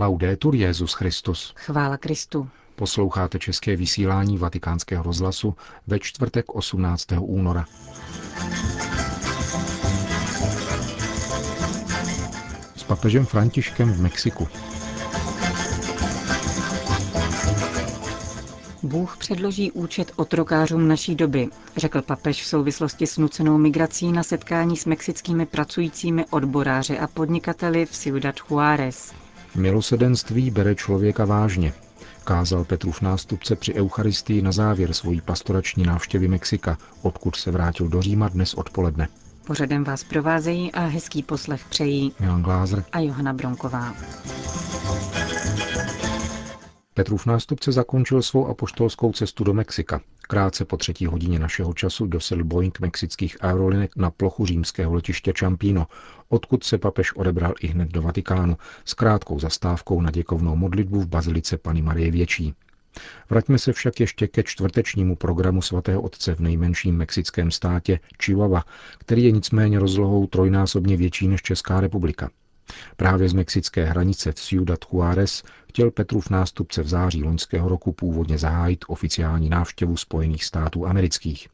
Laudetur Jezus Christus. Chvála Kristu. Posloucháte české vysílání Vatikánského rozhlasu ve čtvrtek 18. února. S papežem Františkem v Mexiku. Bůh předloží účet otrokářům naší doby, řekl papež v souvislosti s nucenou migrací na setkání s mexickými pracujícími odboráři a podnikateli v Ciudad Juárez. Milosedenství bere člověka vážně, kázal Petrův nástupce při Eucharistii na závěr svojí pastorační návštěvy Mexika, odkud se vrátil do Říma dnes odpoledne. Pořadem vás provázejí a hezký poslech přejí Milan Glázer a Johana Bronková. Petrův nástupce zakončil svou apoštolskou cestu do Mexika. Krátce po třetí hodině našeho času dosil Boeing mexických aerolinek na plochu římského letiště Čampíno, odkud se papež odebral i hned do Vatikánu s krátkou zastávkou na děkovnou modlitbu v bazilice Pany Marie Větší. Vraťme se však ještě ke čtvrtečnímu programu svatého otce v nejmenším mexickém státě Chihuahua, který je nicméně rozlohou trojnásobně větší než Česká republika. Právě z mexické hranice v Ciudad Juárez chtěl Petrův nástupce v září loňského roku původně zahájit oficiální návštěvu Spojených států amerických.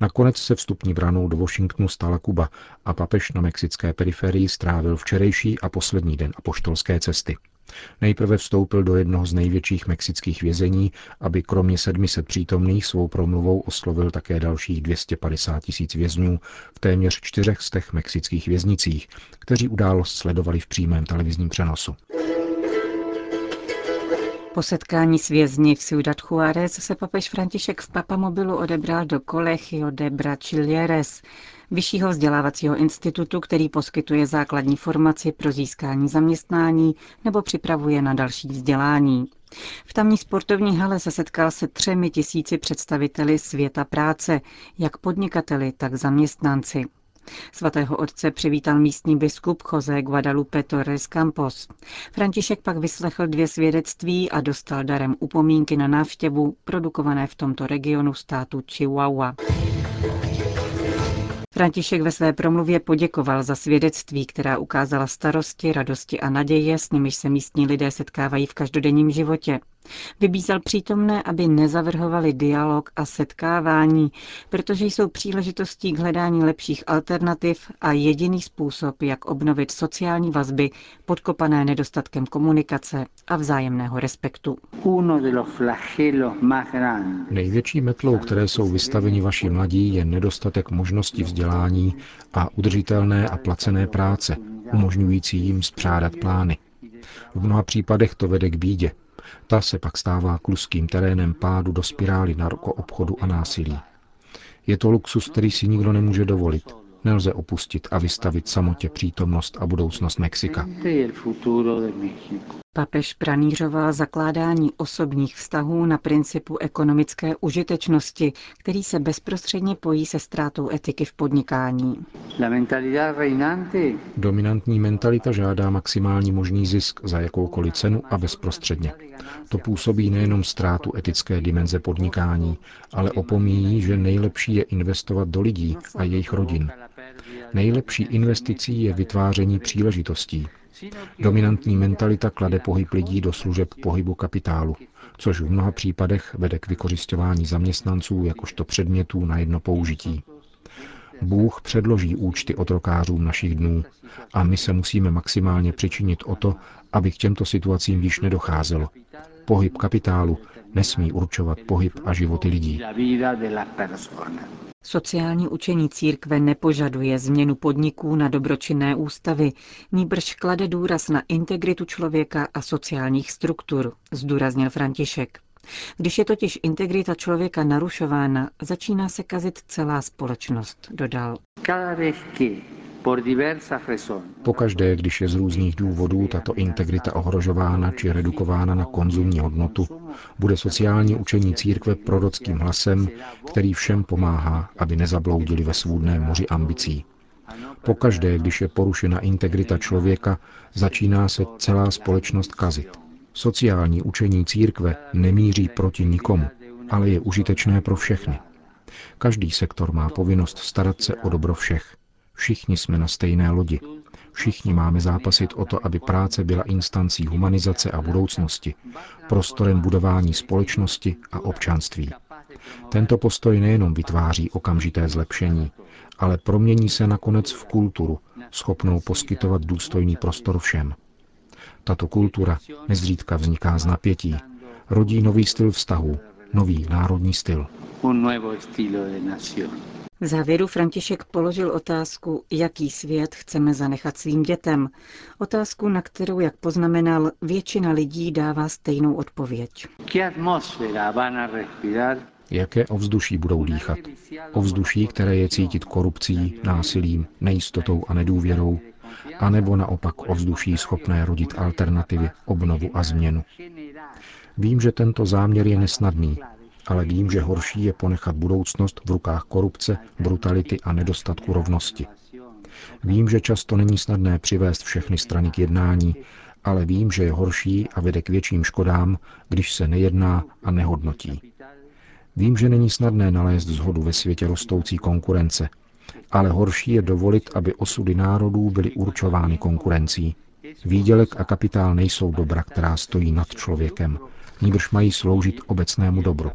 Nakonec se vstupní branou do Washingtonu stala Kuba a papež na mexické periferii strávil včerejší a poslední den apoštolské cesty. Nejprve vstoupil do jednoho z největších mexických vězení, aby kromě 700 přítomných svou promluvou oslovil také dalších 250 tisíc vězňů v téměř čtyřech z těch mexických věznicích, kteří událost sledovali v přímém televizním přenosu. Po setkání s vězni v Ciudad Juárez se papež František v papamobilu odebral do Colegio de Brachilleres, vyššího vzdělávacího institutu, který poskytuje základní formaci pro získání zaměstnání nebo připravuje na další vzdělání. V tamní sportovní hale se setkal se třemi tisíci představiteli světa práce, jak podnikateli, tak zaměstnanci. Svatého otce přivítal místní biskup José Guadalupe Torres Campos. František pak vyslechl dvě svědectví a dostal darem upomínky na návštěvu produkované v tomto regionu státu Chihuahua. František ve své promluvě poděkoval za svědectví, která ukázala starosti, radosti a naděje, s nimiž se místní lidé setkávají v každodenním životě. Vybízal přítomné, aby nezavrhovali dialog a setkávání, protože jsou příležitostí k hledání lepších alternativ a jediný způsob, jak obnovit sociální vazby podkopané nedostatkem komunikace a vzájemného respektu. Největší metlou, které jsou vystaveni vaši mladí, je nedostatek možnosti vzdělání a udržitelné a placené práce, umožňující jim spřádat plány. V mnoha případech to vede k bídě, ta se pak stává kluským terénem pádu do spirály narkoobchodu a násilí. Je to luxus, který si nikdo nemůže dovolit. Nelze opustit a vystavit samotě přítomnost a budoucnost Mexika. Papež pranířoval zakládání osobních vztahů na principu ekonomické užitečnosti, který se bezprostředně pojí se ztrátou etiky v podnikání. Dominantní mentalita žádá maximální možný zisk za jakoukoliv cenu a bezprostředně. To působí nejenom ztrátu etické dimenze podnikání, ale opomíjí, že nejlepší je investovat do lidí a jejich rodin. Nejlepší investicí je vytváření příležitostí, Dominantní mentalita klade pohyb lidí do služeb pohybu kapitálu, což v mnoha případech vede k vykořišťování zaměstnanců jakožto předmětů na jedno použití. Bůh předloží účty otrokářům našich dnů a my se musíme maximálně přičinit o to, aby k těmto situacím již nedocházelo. Pohyb kapitálu nesmí určovat pohyb a životy lidí. Sociální učení církve nepožaduje změnu podniků na dobročinné ústavy, níbrž klade důraz na integritu člověka a sociálních struktur, zdůraznil František. Když je totiž integrita člověka narušována, začíná se kazit celá společnost, dodal. Pokaždé, když je z různých důvodů tato integrita ohrožována či redukována na konzumní hodnotu, bude sociální učení církve prorockým hlasem, který všem pomáhá, aby nezabloudili ve svůdném moři ambicí. Pokaždé, když je porušena integrita člověka, začíná se celá společnost kazit. Sociální učení církve nemíří proti nikomu, ale je užitečné pro všechny. Každý sektor má povinnost starat se o dobro všech. Všichni jsme na stejné lodi. Všichni máme zápasit o to, aby práce byla instancí humanizace a budoucnosti, prostorem budování společnosti a občanství. Tento postoj nejenom vytváří okamžité zlepšení, ale promění se nakonec v kulturu, schopnou poskytovat důstojný prostor všem. Tato kultura nezřídka vzniká z napětí, rodí nový styl vztahu, nový národní styl. V závěru František položil otázku, jaký svět chceme zanechat svým dětem. Otázku, na kterou, jak poznamenal, většina lidí dává stejnou odpověď. Jaké ovzduší budou dýchat? Ovzduší, které je cítit korupcí, násilím, nejistotou a nedůvěrou, anebo naopak ovzduší schopné rodit alternativy, obnovu a změnu. Vím, že tento záměr je nesnadný, ale vím, že horší je ponechat budoucnost v rukách korupce, brutality a nedostatku rovnosti. Vím, že často není snadné přivést všechny strany k jednání, ale vím, že je horší a vede k větším škodám, když se nejedná a nehodnotí. Vím, že není snadné nalézt zhodu ve světě rostoucí konkurence, ale horší je dovolit, aby osudy národů byly určovány konkurencí. Výdělek a kapitál nejsou dobra, která stojí nad člověkem, níbrž mají sloužit obecnému dobru.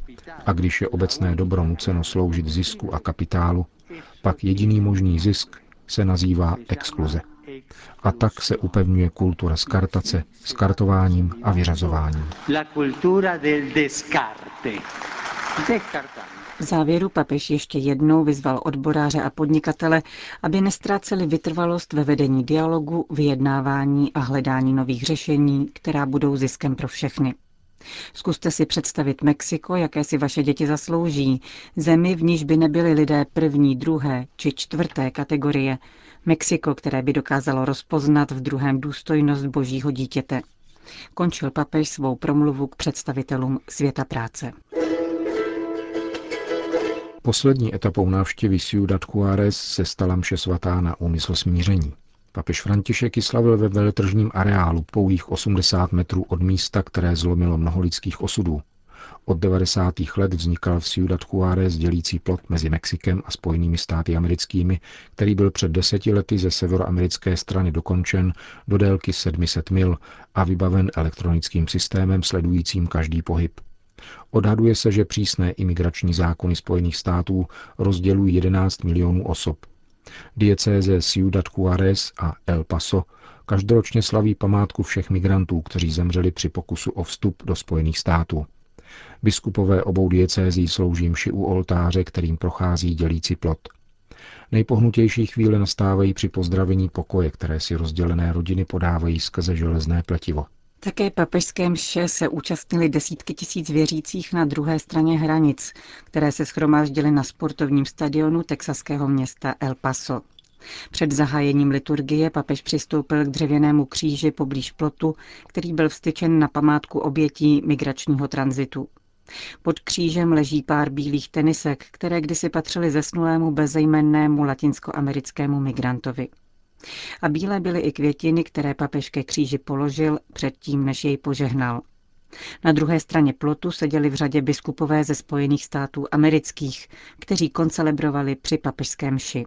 A když je obecné dobro nuceno sloužit zisku a kapitálu, pak jediný možný zisk se nazývá exkluze. A tak se upevňuje kultura skartace, skartováním a vyřazováním. La cultura del descarte. V závěru papež ještě jednou vyzval odboráře a podnikatele, aby nestráceli vytrvalost ve vedení dialogu, vyjednávání a hledání nových řešení, která budou ziskem pro všechny. Zkuste si představit Mexiko, jaké si vaše děti zaslouží. Zemi, v níž by nebyli lidé první, druhé či čtvrté kategorie. Mexiko, které by dokázalo rozpoznat v druhém důstojnost božího dítěte. Končil papež svou promluvu k představitelům světa práce. Poslední etapou návštěvy Ciudad Juárez se stala mše svatá na úmysl smíření. Papež František ji slavil ve veletržním areálu pouhých 80 metrů od místa, které zlomilo mnoho lidských osudů. Od 90. let vznikal v Ciudad Juárez dělící plot mezi Mexikem a Spojenými státy americkými, který byl před deseti lety ze severoamerické strany dokončen do délky 700 mil a vybaven elektronickým systémem sledujícím každý pohyb. Odhaduje se, že přísné imigrační zákony Spojených států rozdělují 11 milionů osob. Diecéze Ciudad Juárez a El Paso každoročně slaví památku všech migrantů, kteří zemřeli při pokusu o vstup do Spojených států. Biskupové obou diecézí slouží mši u oltáře, kterým prochází dělící plot. Nejpohnutější chvíle nastávají při pozdravení pokoje, které si rozdělené rodiny podávají skrze železné pletivo. Také papežské mše se účastnili desítky tisíc věřících na druhé straně hranic, které se schromáždily na sportovním stadionu texaského města El Paso. Před zahájením liturgie papež přistoupil k dřevěnému kříži poblíž plotu, který byl vstyčen na památku obětí migračního tranzitu. Pod křížem leží pár bílých tenisek, které kdysi patřily zesnulému bezejmennému latinskoamerickému migrantovi. A bílé byly i květiny, které papež ke kříži položil předtím, než jej požehnal. Na druhé straně plotu seděli v řadě biskupové ze Spojených států amerických, kteří koncelebrovali při papežském ši.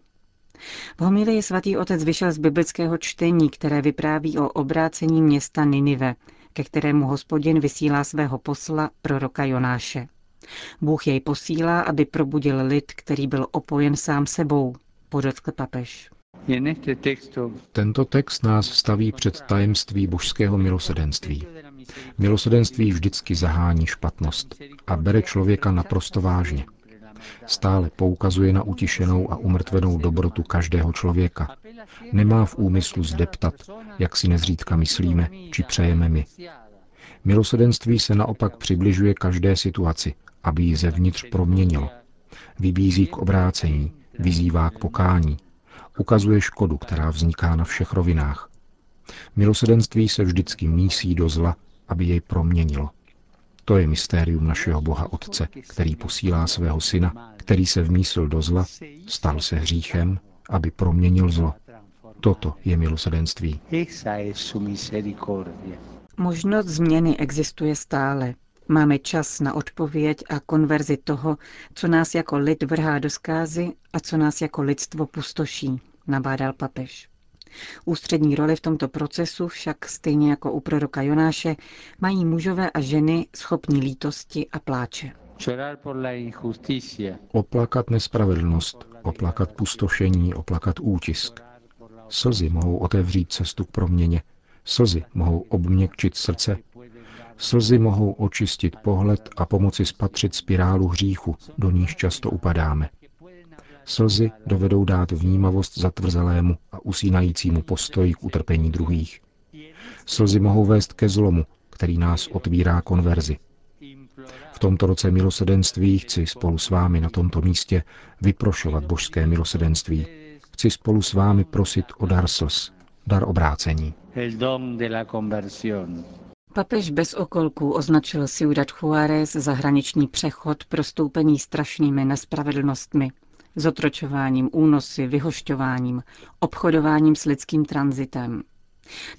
V homilii svatý otec vyšel z biblického čtení, které vypráví o obrácení města Ninive, ke kterému hospodin vysílá svého posla proroka Jonáše. Bůh jej posílá, aby probudil lid, který byl opojen sám sebou, podotkl papež. Tento text nás staví před tajemství božského milosedenství. Milosedenství vždycky zahání špatnost a bere člověka naprosto vážně. Stále poukazuje na utišenou a umrtvenou dobrotu každého člověka. Nemá v úmyslu zdeptat, jak si nezřídka myslíme, či přejeme my. Milosedenství se naopak přibližuje každé situaci, aby ji zevnitř proměnilo. Vybízí k obrácení, vyzývá k pokání, ukazuje škodu, která vzniká na všech rovinách. Milosedenství se vždycky mísí do zla, aby jej proměnilo. To je mystérium našeho Boha Otce, který posílá svého syna, který se vmísil do zla, stal se hříchem, aby proměnil zlo. Toto je milosedenství. Možnost změny existuje stále. Máme čas na odpověď a konverzi toho, co nás jako lid vrhá do zkázy a co nás jako lidstvo pustoší, nabádal papež. Ústřední roli v tomto procesu však, stejně jako u proroka Jonáše, mají mužové a ženy schopní lítosti a pláče. Oplakat nespravedlnost, oplakat pustošení, oplakat útisk. Slzy mohou otevřít cestu k proměně. Slzy mohou obměkčit srdce. Slzy mohou očistit pohled a pomoci spatřit spirálu hříchu, do níž často upadáme. Slzy dovedou dát vnímavost zatvrzelému a usínajícímu postoji k utrpení druhých. Slzy mohou vést ke zlomu, který nás otvírá konverzi. V tomto roce milosedenství chci spolu s vámi na tomto místě vyprošovat božské milosedenství. Chci spolu s vámi prosit o dar slz, dar obrácení. Papež bez okolků označil Ciudad Juárez za hraniční přechod prostoupený strašnými nespravedlnostmi, zotročováním, únosy, vyhošťováním, obchodováním s lidským tranzitem.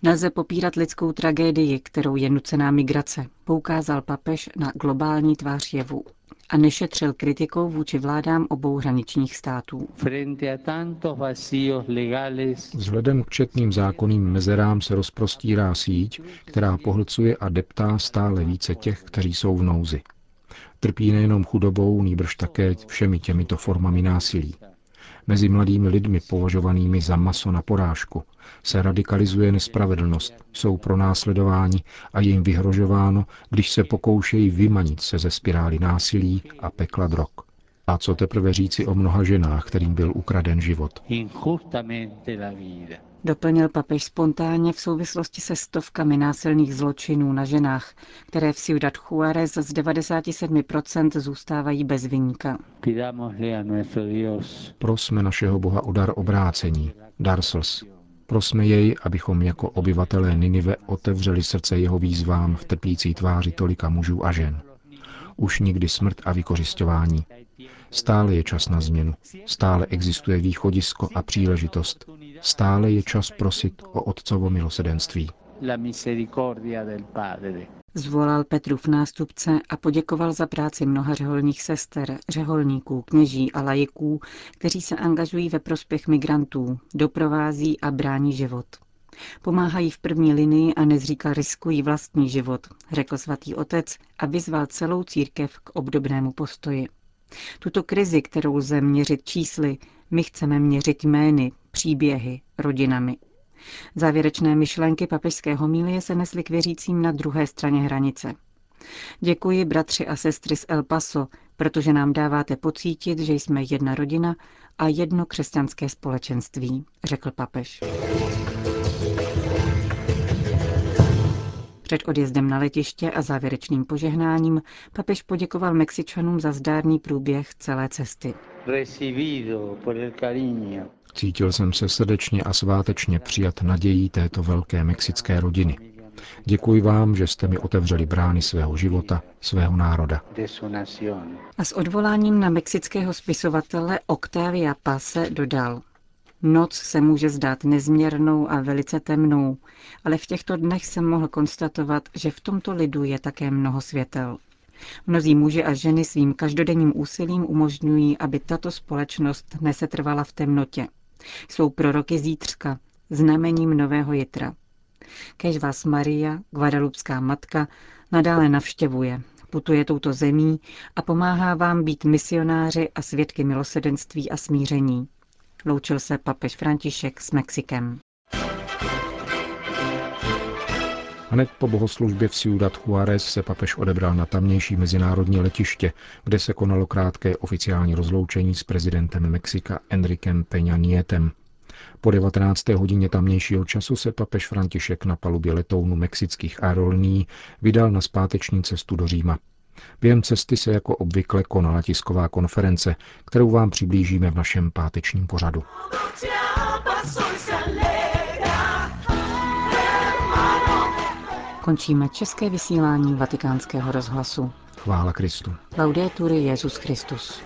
Nelze popírat lidskou tragédii, kterou je nucená migrace, poukázal papež na globální tvář jevu a nešetřil kritikou vůči vládám obou hraničních států. Vzhledem k četným zákonným mezerám se rozprostírá síť, která pohlcuje a deptá stále více těch, kteří jsou v nouzi. Trpí nejenom chudobou, nýbrž také všemi těmito formami násilí. Mezi mladými lidmi považovanými za maso na porážku se radikalizuje nespravedlnost, jsou pronásledováni a jim vyhrožováno, když se pokoušejí vymanit se ze spirály násilí a pekla drog. A co teprve říci o mnoha ženách, kterým byl ukraden život. Doplnil papež spontánně v souvislosti se stovkami násilných zločinů na ženách, které v Ciudad Juárez z 97% zůstávají bez vyníka. Prosme našeho Boha o dar obrácení, dar slz. Prosme jej, abychom jako obyvatelé Ninive otevřeli srdce jeho výzvám v trpící tváři tolika mužů a žen. Už nikdy smrt a vykořišťování. Stále je čas na změnu. Stále existuje východisko a příležitost. Stále je čas prosit o Otcovo milosedenství. Zvolal Petrův nástupce a poděkoval za práci mnoha řeholních sester, řeholníků, kněží a lajiků, kteří se angažují ve prospěch migrantů, doprovází a brání život. Pomáhají v první linii a nezříkal riskují vlastní život, řekl svatý otec a vyzval celou církev k obdobnému postoji. Tuto krizi, kterou lze měřit čísly, my chceme měřit jmény, příběhy, rodinami. Závěrečné myšlenky papežské homílie se nesly k věřícím na druhé straně hranice. Děkuji bratři a sestry z El Paso, protože nám dáváte pocítit, že jsme jedna rodina a jedno křesťanské společenství, řekl papež. Před odjezdem na letiště a závěrečným požehnáním papež poděkoval Mexičanům za zdárný průběh celé cesty. Cítil jsem se srdečně a svátečně přijat nadějí této velké mexické rodiny. Děkuji vám, že jste mi otevřeli brány svého života, svého národa. A s odvoláním na mexického spisovatele Octavia Pase dodal. Noc se může zdát nezměrnou a velice temnou, ale v těchto dnech jsem mohl konstatovat, že v tomto lidu je také mnoho světel. Mnozí muži a ženy svým každodenním úsilím umožňují, aby tato společnost nesetrvala v temnotě. Jsou proroky zítřka, znamením nového jitra. Kež vás Maria, Guadalupská matka, nadále navštěvuje, putuje touto zemí a pomáhá vám být misionáři a svědky milosedenství a smíření. Loučil se papež František s Mexikem. Hned po bohoslužbě v Ciudad Juárez se papež odebral na tamnější mezinárodní letiště, kde se konalo krátké oficiální rozloučení s prezidentem Mexika Enriquem Peña Nietem. Po 19. hodině tamnějšího času se papež František na palubě letounu mexických aerolinií vydal na zpáteční cestu do Říma. Během cesty se jako obvykle konala tisková konference, kterou vám přiblížíme v našem pátečním pořadu. Končíme české vysílání vatikánského rozhlasu. Chvála Kristu. Laudetur Jezus Christus.